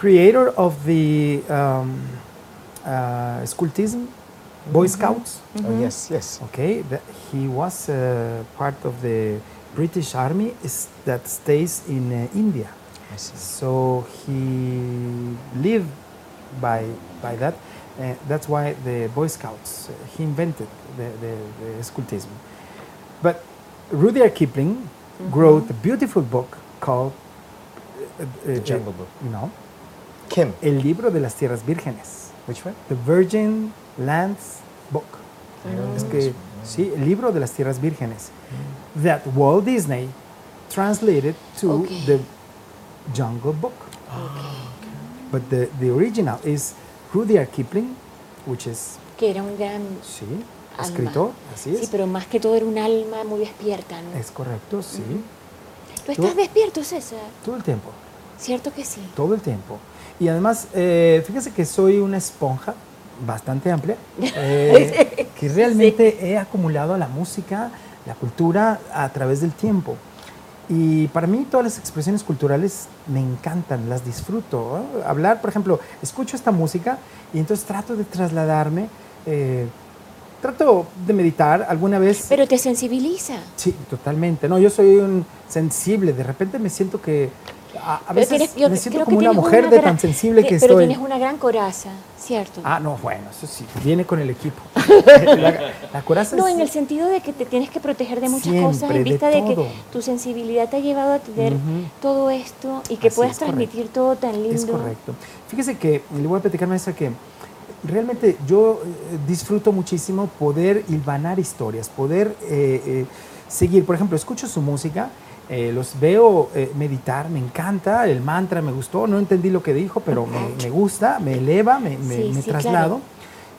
creator of the um, uh, Scultism, Boy Scouts. Oh, yes, yes. Okay, that he was uh, part of the British Army is, that stays in uh, India. I see. So he lived by by that. Uh, that's why the Boy Scouts uh, he invented the, the, the Scultism. But Rudyard Kipling wrote a beautiful book called uh, uh, The Jungle Book. No, Kim. El libro de las tierras vírgenes. Which one? The Virgin Lands Book. Don't Es que, sí, el libro de las tierras vírgenes. That Walt Disney translated to Okay. the Jungle Book. But the, the original is Rudyard Kipling, which is, Que era un gran sí, alma. escritor, así Sí, es. pero más que todo era un alma muy despierta, ¿no? Es correcto, sí. ¿Tú estás despierto, César? Todo el tiempo, ¿Cierto que sí? todo el tiempo. Y además, eh, fíjese que soy una esponja bastante amplia, eh, que realmente he acumulado la música, la cultura a través del tiempo. Y para mí todas las expresiones culturales me encantan, las disfruto. Hablar, por ejemplo, escucho esta música y entonces trato de trasladarme, eh, trato de meditar alguna vez. Pero te sensibiliza. Sí, totalmente. No, yo soy un sensible. De repente me siento que a, a Pero veces tienes- yo me siento como una mujer de gran- tan sensible que Pero estoy. tienes una gran coraza, ¿cierto? Ah, no, bueno, eso sí, viene con el equipo. la, la coraza No, es- en el sentido de que te tienes que proteger de muchas Siempre, cosas en vista de, que tu sensibilidad te ha llevado a tener todo esto y que Así puedas correcto. transmitir todo tan lindo. Es correcto. Fíjese que le voy a platicar, maestra, que realmente yo eh, disfruto muchísimo poder hilvanar historias, poder eh, eh, seguir. Por ejemplo, escucho su música, eh, los veo eh, meditar, me encanta, el mantra me gustó, no entendí lo que dijo, pero me, me gusta, me eleva, me, me- Sí, me sí, traslado. claro.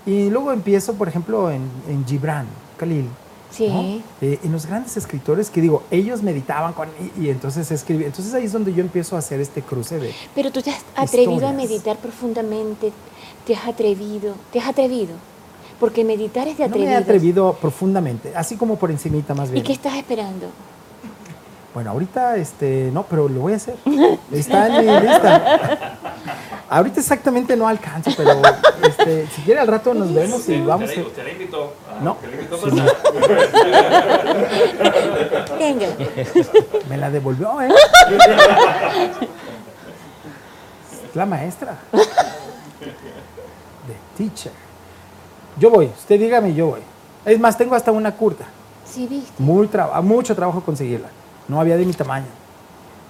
Y luego empiezo, por ejemplo, en, en Gibran, Khalil. Sí. ¿no? Eh, en los grandes escritores que digo, ellos meditaban con, y, y entonces escribían. Entonces ahí es donde yo empiezo a hacer este cruce de... Pero tú te has atrevido a meditar profundamente, te has atrevido, te has atrevido. Porque meditar es de No me he atrevido profundamente, así como por encimita más ¿Y bien. qué estás esperando? Bueno, ahorita, este, no, pero lo voy a hacer. Está en mi lista. Ahorita exactamente no alcanzo, pero este, si quiere al rato nos vemos y vamos. a- Usted le invitó. No, Usted le invitó a sí, no. Venga. Me la devolvió, ¿eh? Es la maestra. The teacher. Yo voy, usted dígame, yo voy. Es más, tengo hasta una curta. Sí, viste. Muy traba- mucho trabajo conseguirla. No había de mi tamaño.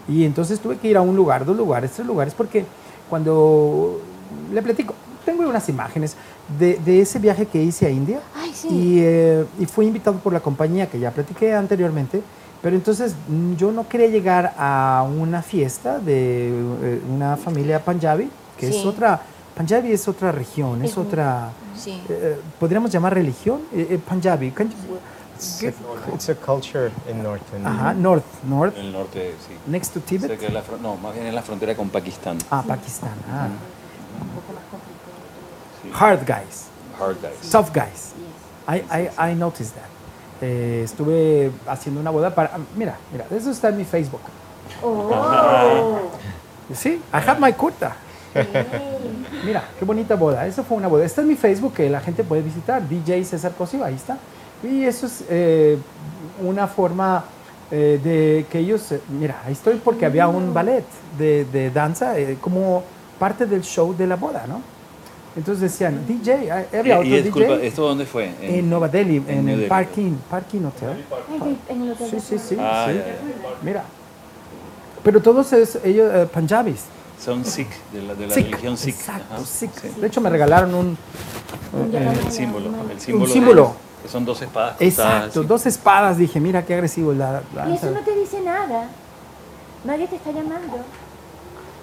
Y entonces tuve que ir a un lugar, dos lugares, tres lugares, porque cuando le platico, tengo unas imágenes de, de ese viaje que hice a India. Ay, sí. Y, eh, y fui invitado por la compañía que ya platiqué anteriormente. Pero entonces mm, yo no quería llegar a una fiesta de eh, una familia panjabi, que es otra, Panjabi es otra región, es, otra, Sí. eh, podríamos llamar religión, Eh, eh. Can- It's a, it's a culture in North India. Ajá, North, North, En el norte, sí. next to Tibet. Cerca de la no, más bien en la frontera con Pakistán. Ah, Pakistán. Ah. Sí. Hard guys, Hard guys. soft guys. I, I, I noticed that. Eh, estuve haciendo una boda para. Mira, mira, eso está en mi Facebook. Sí, I have my kurta. Mira, qué bonita boda. Eso fue una boda. Esta es mi Facebook que la gente puede visitar. DJ César Cosio, ahí está. Y eso es eh, una forma eh, de que ellos. eh, mira, ahí estoy porque había un ballet de, de danza eh, como parte del show de la boda, ¿no? Entonces decían, DJ, eh, había Y, otro y disculpa, DJ. ¿esto dónde fue? En Nueva Delhi, en, el Delhi. parking, parking hotel. En el hotel Sí, sí, sí. Ah, sí. ya, ya. Mira. Pero todos es, ellos, eh, panjabis. Son Sikh, de la, de la Sikh, religión Sikh. Exacto, Ajá, Sikh. sí. De hecho, me regalaron un. Eh, el símbolo. El símbolo. de- símbolo. Que son dos espadas. Exacto, así. dos espadas. Dije, mira qué agresivo la, la- Y eso no te dice nada. Nadie te está llamando.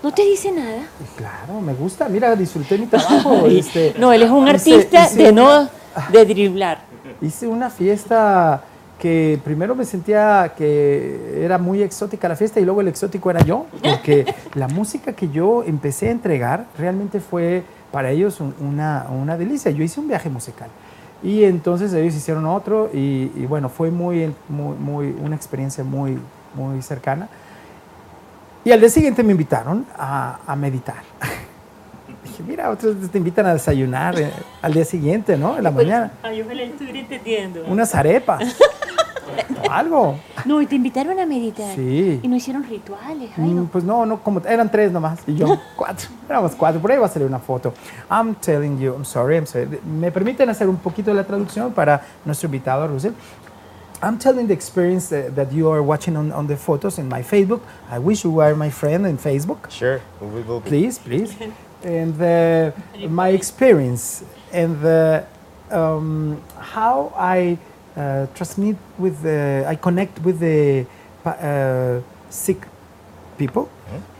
No te dice nada. Claro, me gusta. Mira, disfruté mi trabajo. este, No, él es un artista hice de una- no de driblar. Hice una fiesta que primero me sentía que era muy exótica la fiesta y luego el exótico era yo, porque la música que yo empecé a entregar realmente fue para ellos un- una, una delicia. Yo hice un viaje musical y entonces ellos hicieron otro y, y bueno, fue muy, muy, muy, una experiencia muy, muy cercana. Y al día siguiente me invitaron a, a meditar. Dije, mira, otros te invitan a desayunar eh, al día siguiente, ¿no? En la mañana. Estuviera entendiendo. Unas arepas. o algo. No, y te invitaron a meditar. Sí. Y no hicieron rituales, Mm. Pues no, no, como eran tres nomás y yo cuatro. Éramos cuatro. Por ahí va a salir una foto. I'm telling you, I'm sorry, I'm sorry. ¿Me permiten hacer un poquito de la traducción para nuestro invitado, Russell? I'm telling the experience uh, that you are watching on, on the photos in my Facebook. I wish you were my friend in Facebook. Sure, we will be. Please, please. And uh, my experience and the, um, how I uh, transmit with the, I connect with the uh, sick people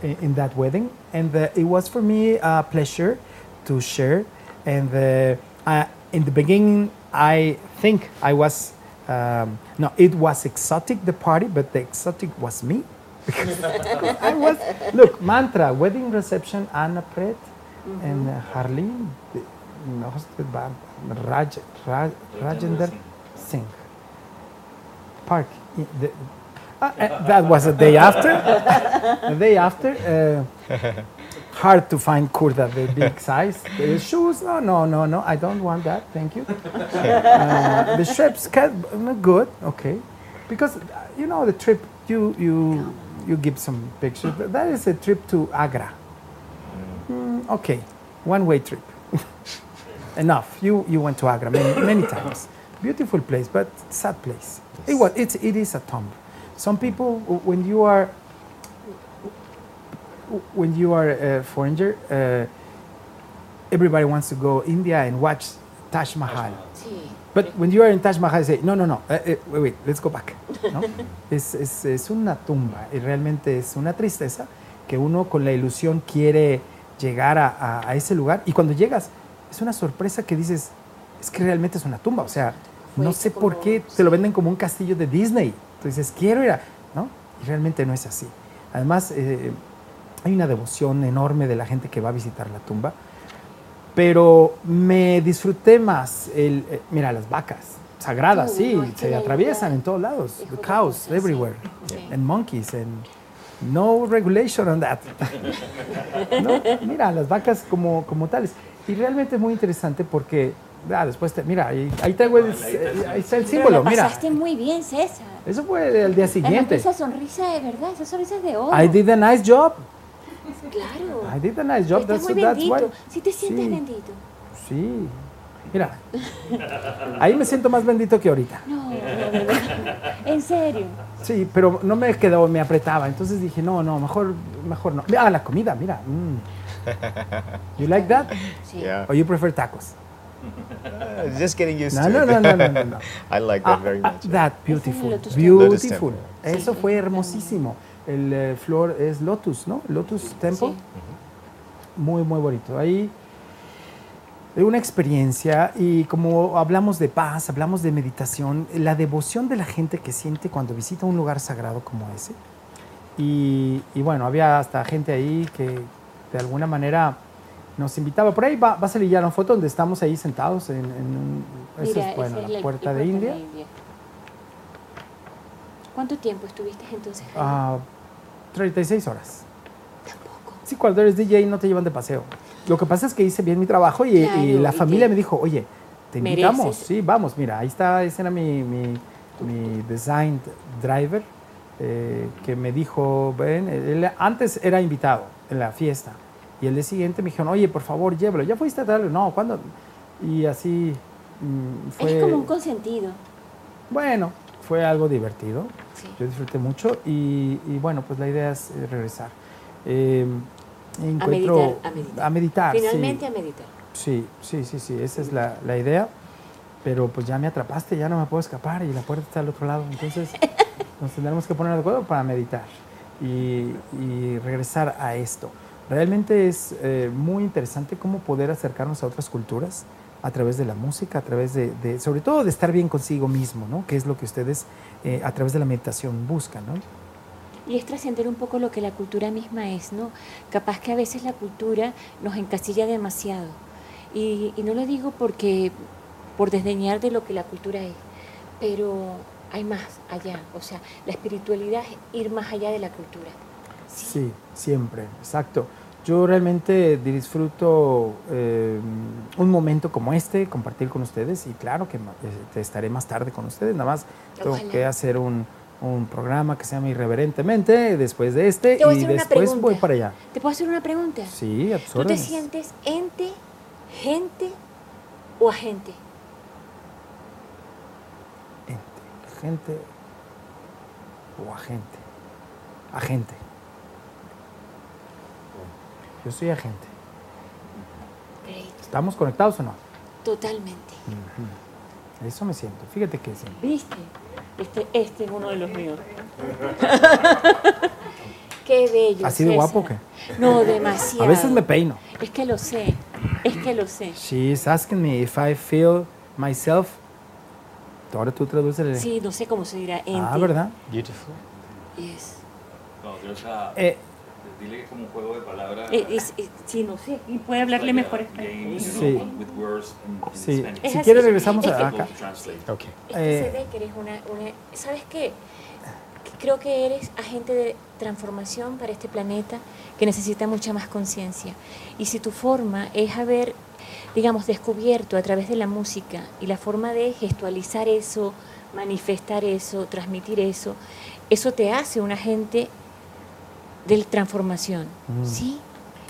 in, in that wedding. And uh, it was for me a pleasure to share. And uh, I, in the beginning, I think I was, um, no, it was exotic, the party, but the exotic was me. I was, look, mantra, wedding reception, Anna Pret and uh, Harleen, the- no, hosted by Raj, Raj, Rajender Singh. Park. the- uh, uh, that was the day after. the day after. Uh, hard to find kurta, the big size. The shoes, no, no, no, no. I don't want that. Thank you. Uh, the shirts, good, okay. Because uh, you know the trip, you you you give some pictures. but That is a trip to Agra. Mm, okay, one-way trip. Enough. You you went to Agra many, many times. Beautiful place, but sad place. It was. It's it is a tomb. Some people, when you are when you are a foreigner, uh, everybody wants to go India and watch Taj Mahal. But when you are in Taj Mahal, say, no, no, no, uh, uh, wait, wait, let's go back. ¿no? es, es, es una tumba y realmente es una tristeza que uno con la ilusión quiere llegar a, a- a ese lugar y cuando llegas es una sorpresa que dices, es que realmente es una tumba, o sea, no sé por qué te lo venden como un castillo de Disney. Tú dices, quiero ir a... ¿no? Y realmente no es así. Además, eh, hay una devoción enorme de la gente que va a visitar la tumba. Pero me disfruté más el... eh, mira, las vacas sagradas, sí, no, se atraviesan en todos lados. The cows everywhere. And monkeys and no regulation on that. ¿No? Mira, las vacas como, como tales. Y realmente es muy interesante porque, ah, después, te- mira, ahí, ahí traigo el, eh, ahí está el Pero símbolo, mira. pasaste muy bien, César. Eso fue el día siguiente. esa sonrisa de verdad, esa sonrisa es de oro. I did a nice job. Claro. I did a nice job. Estás That's, muy that's bendito. why. Si te sientes Sí. bendito. Sí. Mira, ahí me siento más bendito que ahorita. No, no, de verdad. En serio. Sí, pero no me quedó, me apretaba. Entonces dije, no, no, mejor, mejor no. Ah, la comida, mira. mm. You like that? Sí. Yeah. Or you prefer tacos? Uh, just getting used No, to no, it. no, no, no, no, no. I like Ah, that very ah, much. that beautiful, beautiful. Lotus Eso fue hermosísimo. El eh, flor es lotus, ¿no? Lotus Temple. Sí. Muy, muy bonito. Ahí de una experiencia y como hablamos de paz, hablamos de meditación, la devoción de la gente que siente cuando visita un lugar sagrado como ese. Y, y bueno, había hasta gente ahí que de alguna manera nos invitaba. Por ahí va, va a salir ya una foto donde estamos ahí sentados en, en Mira, es, bueno, esa es la puerta de puerto India. ¿Cuánto tiempo estuviste entonces? Ah, 36 horas. Sí, cuando eres DJ no te llevan de paseo. Lo que pasa es que hice bien mi trabajo y, Claro, y la y familia me dijo, oye, te invitamos. mereces. Sí, vamos, mira, ahí está, ese era mi, mi, mi design driver eh, que me dijo, ven, él antes era invitado en la fiesta. Y el día siguiente me dijeron, oye, por favor, llévalo. ¿Ya fuiste a tal? No, ¿cuándo? Y así mm, fue... Es como un consentido. Bueno, fue algo divertido. Sí. Yo disfruté mucho y, y bueno, pues la idea es eh, regresar. Eh, A encuentro- meditar, a meditar. a meditar, sí. Finalmente a meditar. Sí, sí, sí, sí, esa es la, la idea. Pero pues ya me atrapaste, ya no me puedo escapar y la puerta está al otro lado. Entonces nos tendremos que poner de acuerdo para meditar y, y regresar a esto. Realmente es eh, muy interesante cómo poder acercarnos a otras culturas a través de la música, a través de, sobre todo de estar bien consigo mismo, ¿no? Que es lo que ustedes eh, a través de la meditación buscan, ¿no? Y es trascender un poco lo que la cultura misma es, ¿no? Capaz que a veces la cultura nos encasilla demasiado. Y, y no lo digo porque por desdeñar de lo que la cultura es, pero hay más allá. O sea, la espiritualidad es ir más allá de la cultura. Sí, siempre, exacto. Yo realmente disfruto eh, un momento como este, compartir con ustedes y claro que eh, te estaré más tarde con ustedes, nada más tengo Ojalá. que hacer un, un programa que se llama Irreverentemente después de este y después voy para allá. ¿Te puedo hacer una pregunta? Sí, a tus ¿Tú te sientes ente, gente o agente? Ente, gente o agente. Agente. Yo soy agente. Great. ¿Estamos conectados o no? Totalmente. Eso me siento. Fíjate que sí. ¿Viste? Este, este es uno de los míos. Qué bello. ¿Así de César. guapo o qué? No, demasiado. A veces me peino. Es que lo sé, es que lo sé. She's asking me if I feel myself. Ahora tú tradúcele. Sí, no sé cómo se dirá. Ente. Ah, ¿verdad? Beautiful. Yes. Eh, dile que es como un juego de palabras. Eh, es- es- sí, no sé. Y puede hablarle like mejor a español. Sí. Es Si así. quieres regresamos Es a que- acá. To translate. Okay. Es que Eh. que eres una, una- ¿Sabes qué? Creo que eres agente de transformación para este planeta que necesita mucha más conciencia. Y si tu forma es haber, digamos, descubierto a través de la música y la forma de gestualizar eso, manifestar eso, transmitir eso, eso te hace un agente de transformación. Mm. ¿Sí?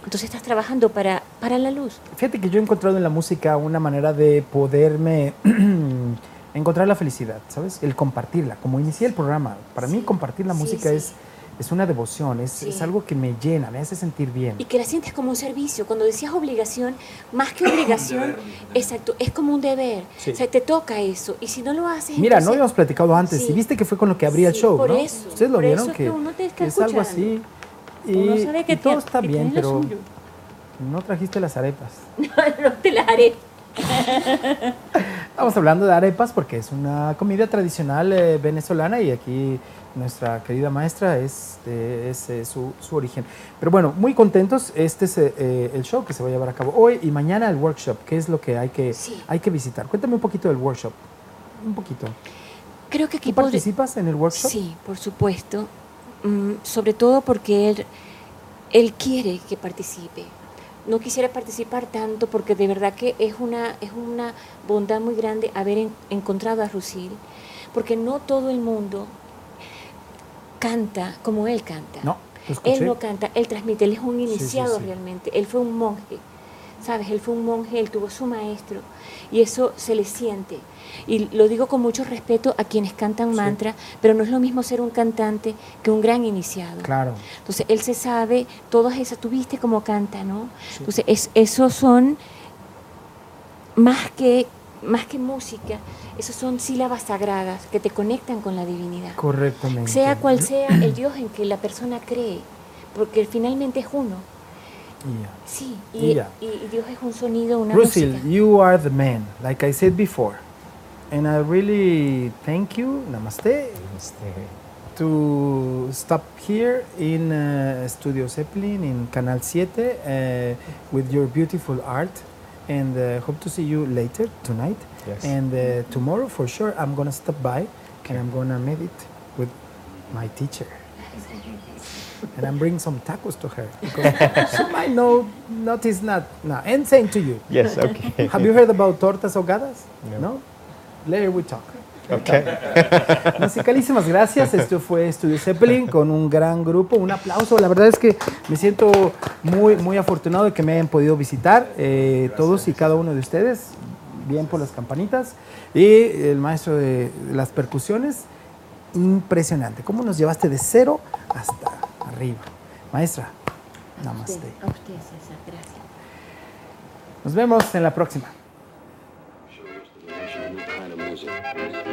Entonces estás trabajando para, para la luz. Fíjate que yo he encontrado en la música una manera de poderme encontrar la felicidad, ¿sabes? El compartirla. Como inicié el programa, para mí compartir la Sí, música sí. Es, es una devoción, es, Sí. es algo que me llena, me hace sentir bien. Y que la sientes como un servicio. Cuando decías obligación, más que obligación, exacto, es como un deber. Sí. O sea, te toca eso. Y si no lo haces, Mira, no entonces- habíamos platicado antes Sí. y viste que fue con lo que abría el Sí, show, por ¿no? eso, Ustedes lo por vieron eso es que, que uno te está es algo escuchando. Así. Y, Uno sabe que y todo está que bien, pero no trajiste las arepas. no te la haré. Estamos hablando de arepas porque es una comida tradicional eh, venezolana y aquí nuestra querida maestra es, es, eh, su, su origen. Pero bueno, muy contentos. Este es eh, el show que se va a llevar a cabo hoy y mañana el workshop. ¿Qué es lo que hay que, hay que visitar? Cuéntame un poquito del workshop. Un poquito. Creo que aquí ¿Tú podré- participas en el workshop? Sí, por supuesto. Mm, sobre todo porque él, él quiere que participe. No quisiera participar tanto porque de verdad que es una, es una bondad muy grande haber en- encontrado a Rusil, porque no todo el mundo canta como él canta. No. Él no canta, él transmite, él es un sí, iniciado sí. realmente, él fue un monje, ¿sabes? Él fue un monje, él tuvo su maestro y eso se le siente. Y lo digo con mucho respeto a quienes cantan mantra, pero no es lo mismo ser un cantante que un gran iniciado. Claro. Entonces, él se sabe todas esas, tú viste cómo canta, ¿no? Entonces, es, esos son más que, más que música, esos son sílabas sagradas que te conectan con la divinidad. Correctamente. Sea cual sea el Dios en que la persona cree, porque finalmente es uno. Y ya. Sí, Y y, ya. y- Dios es un sonido, una Rusil, música. you are the man, like I said before. And I really thank you, namaste, namaste. to stop here in uh, Studio Zeppelin in Canal 7 uh, with your beautiful art. And uh, hope to see you later tonight. Yes. And uh, tomorrow, for sure, I'm gonna stop by and I'm gonna meet it with my teacher. and I'm bringing some tacos to her because she might know notice not now. And same to you. Yes, okay. Have you heard about tortas ahogadas? No. Later we talk. Okay. Musicalísimas gracias. Esto fue Studio Zeppelin con un gran grupo. Un aplauso. La verdad es que me siento muy, muy afortunado de que me hayan podido visitar eh, todos y cada uno de ustedes. Bien por las campanitas. Y el maestro de las percusiones. Impresionante. ¿Cómo nos llevaste de cero hasta arriba? Maestra, namaste. A usted, César, gracias. Nos vemos en la próxima. Thank you.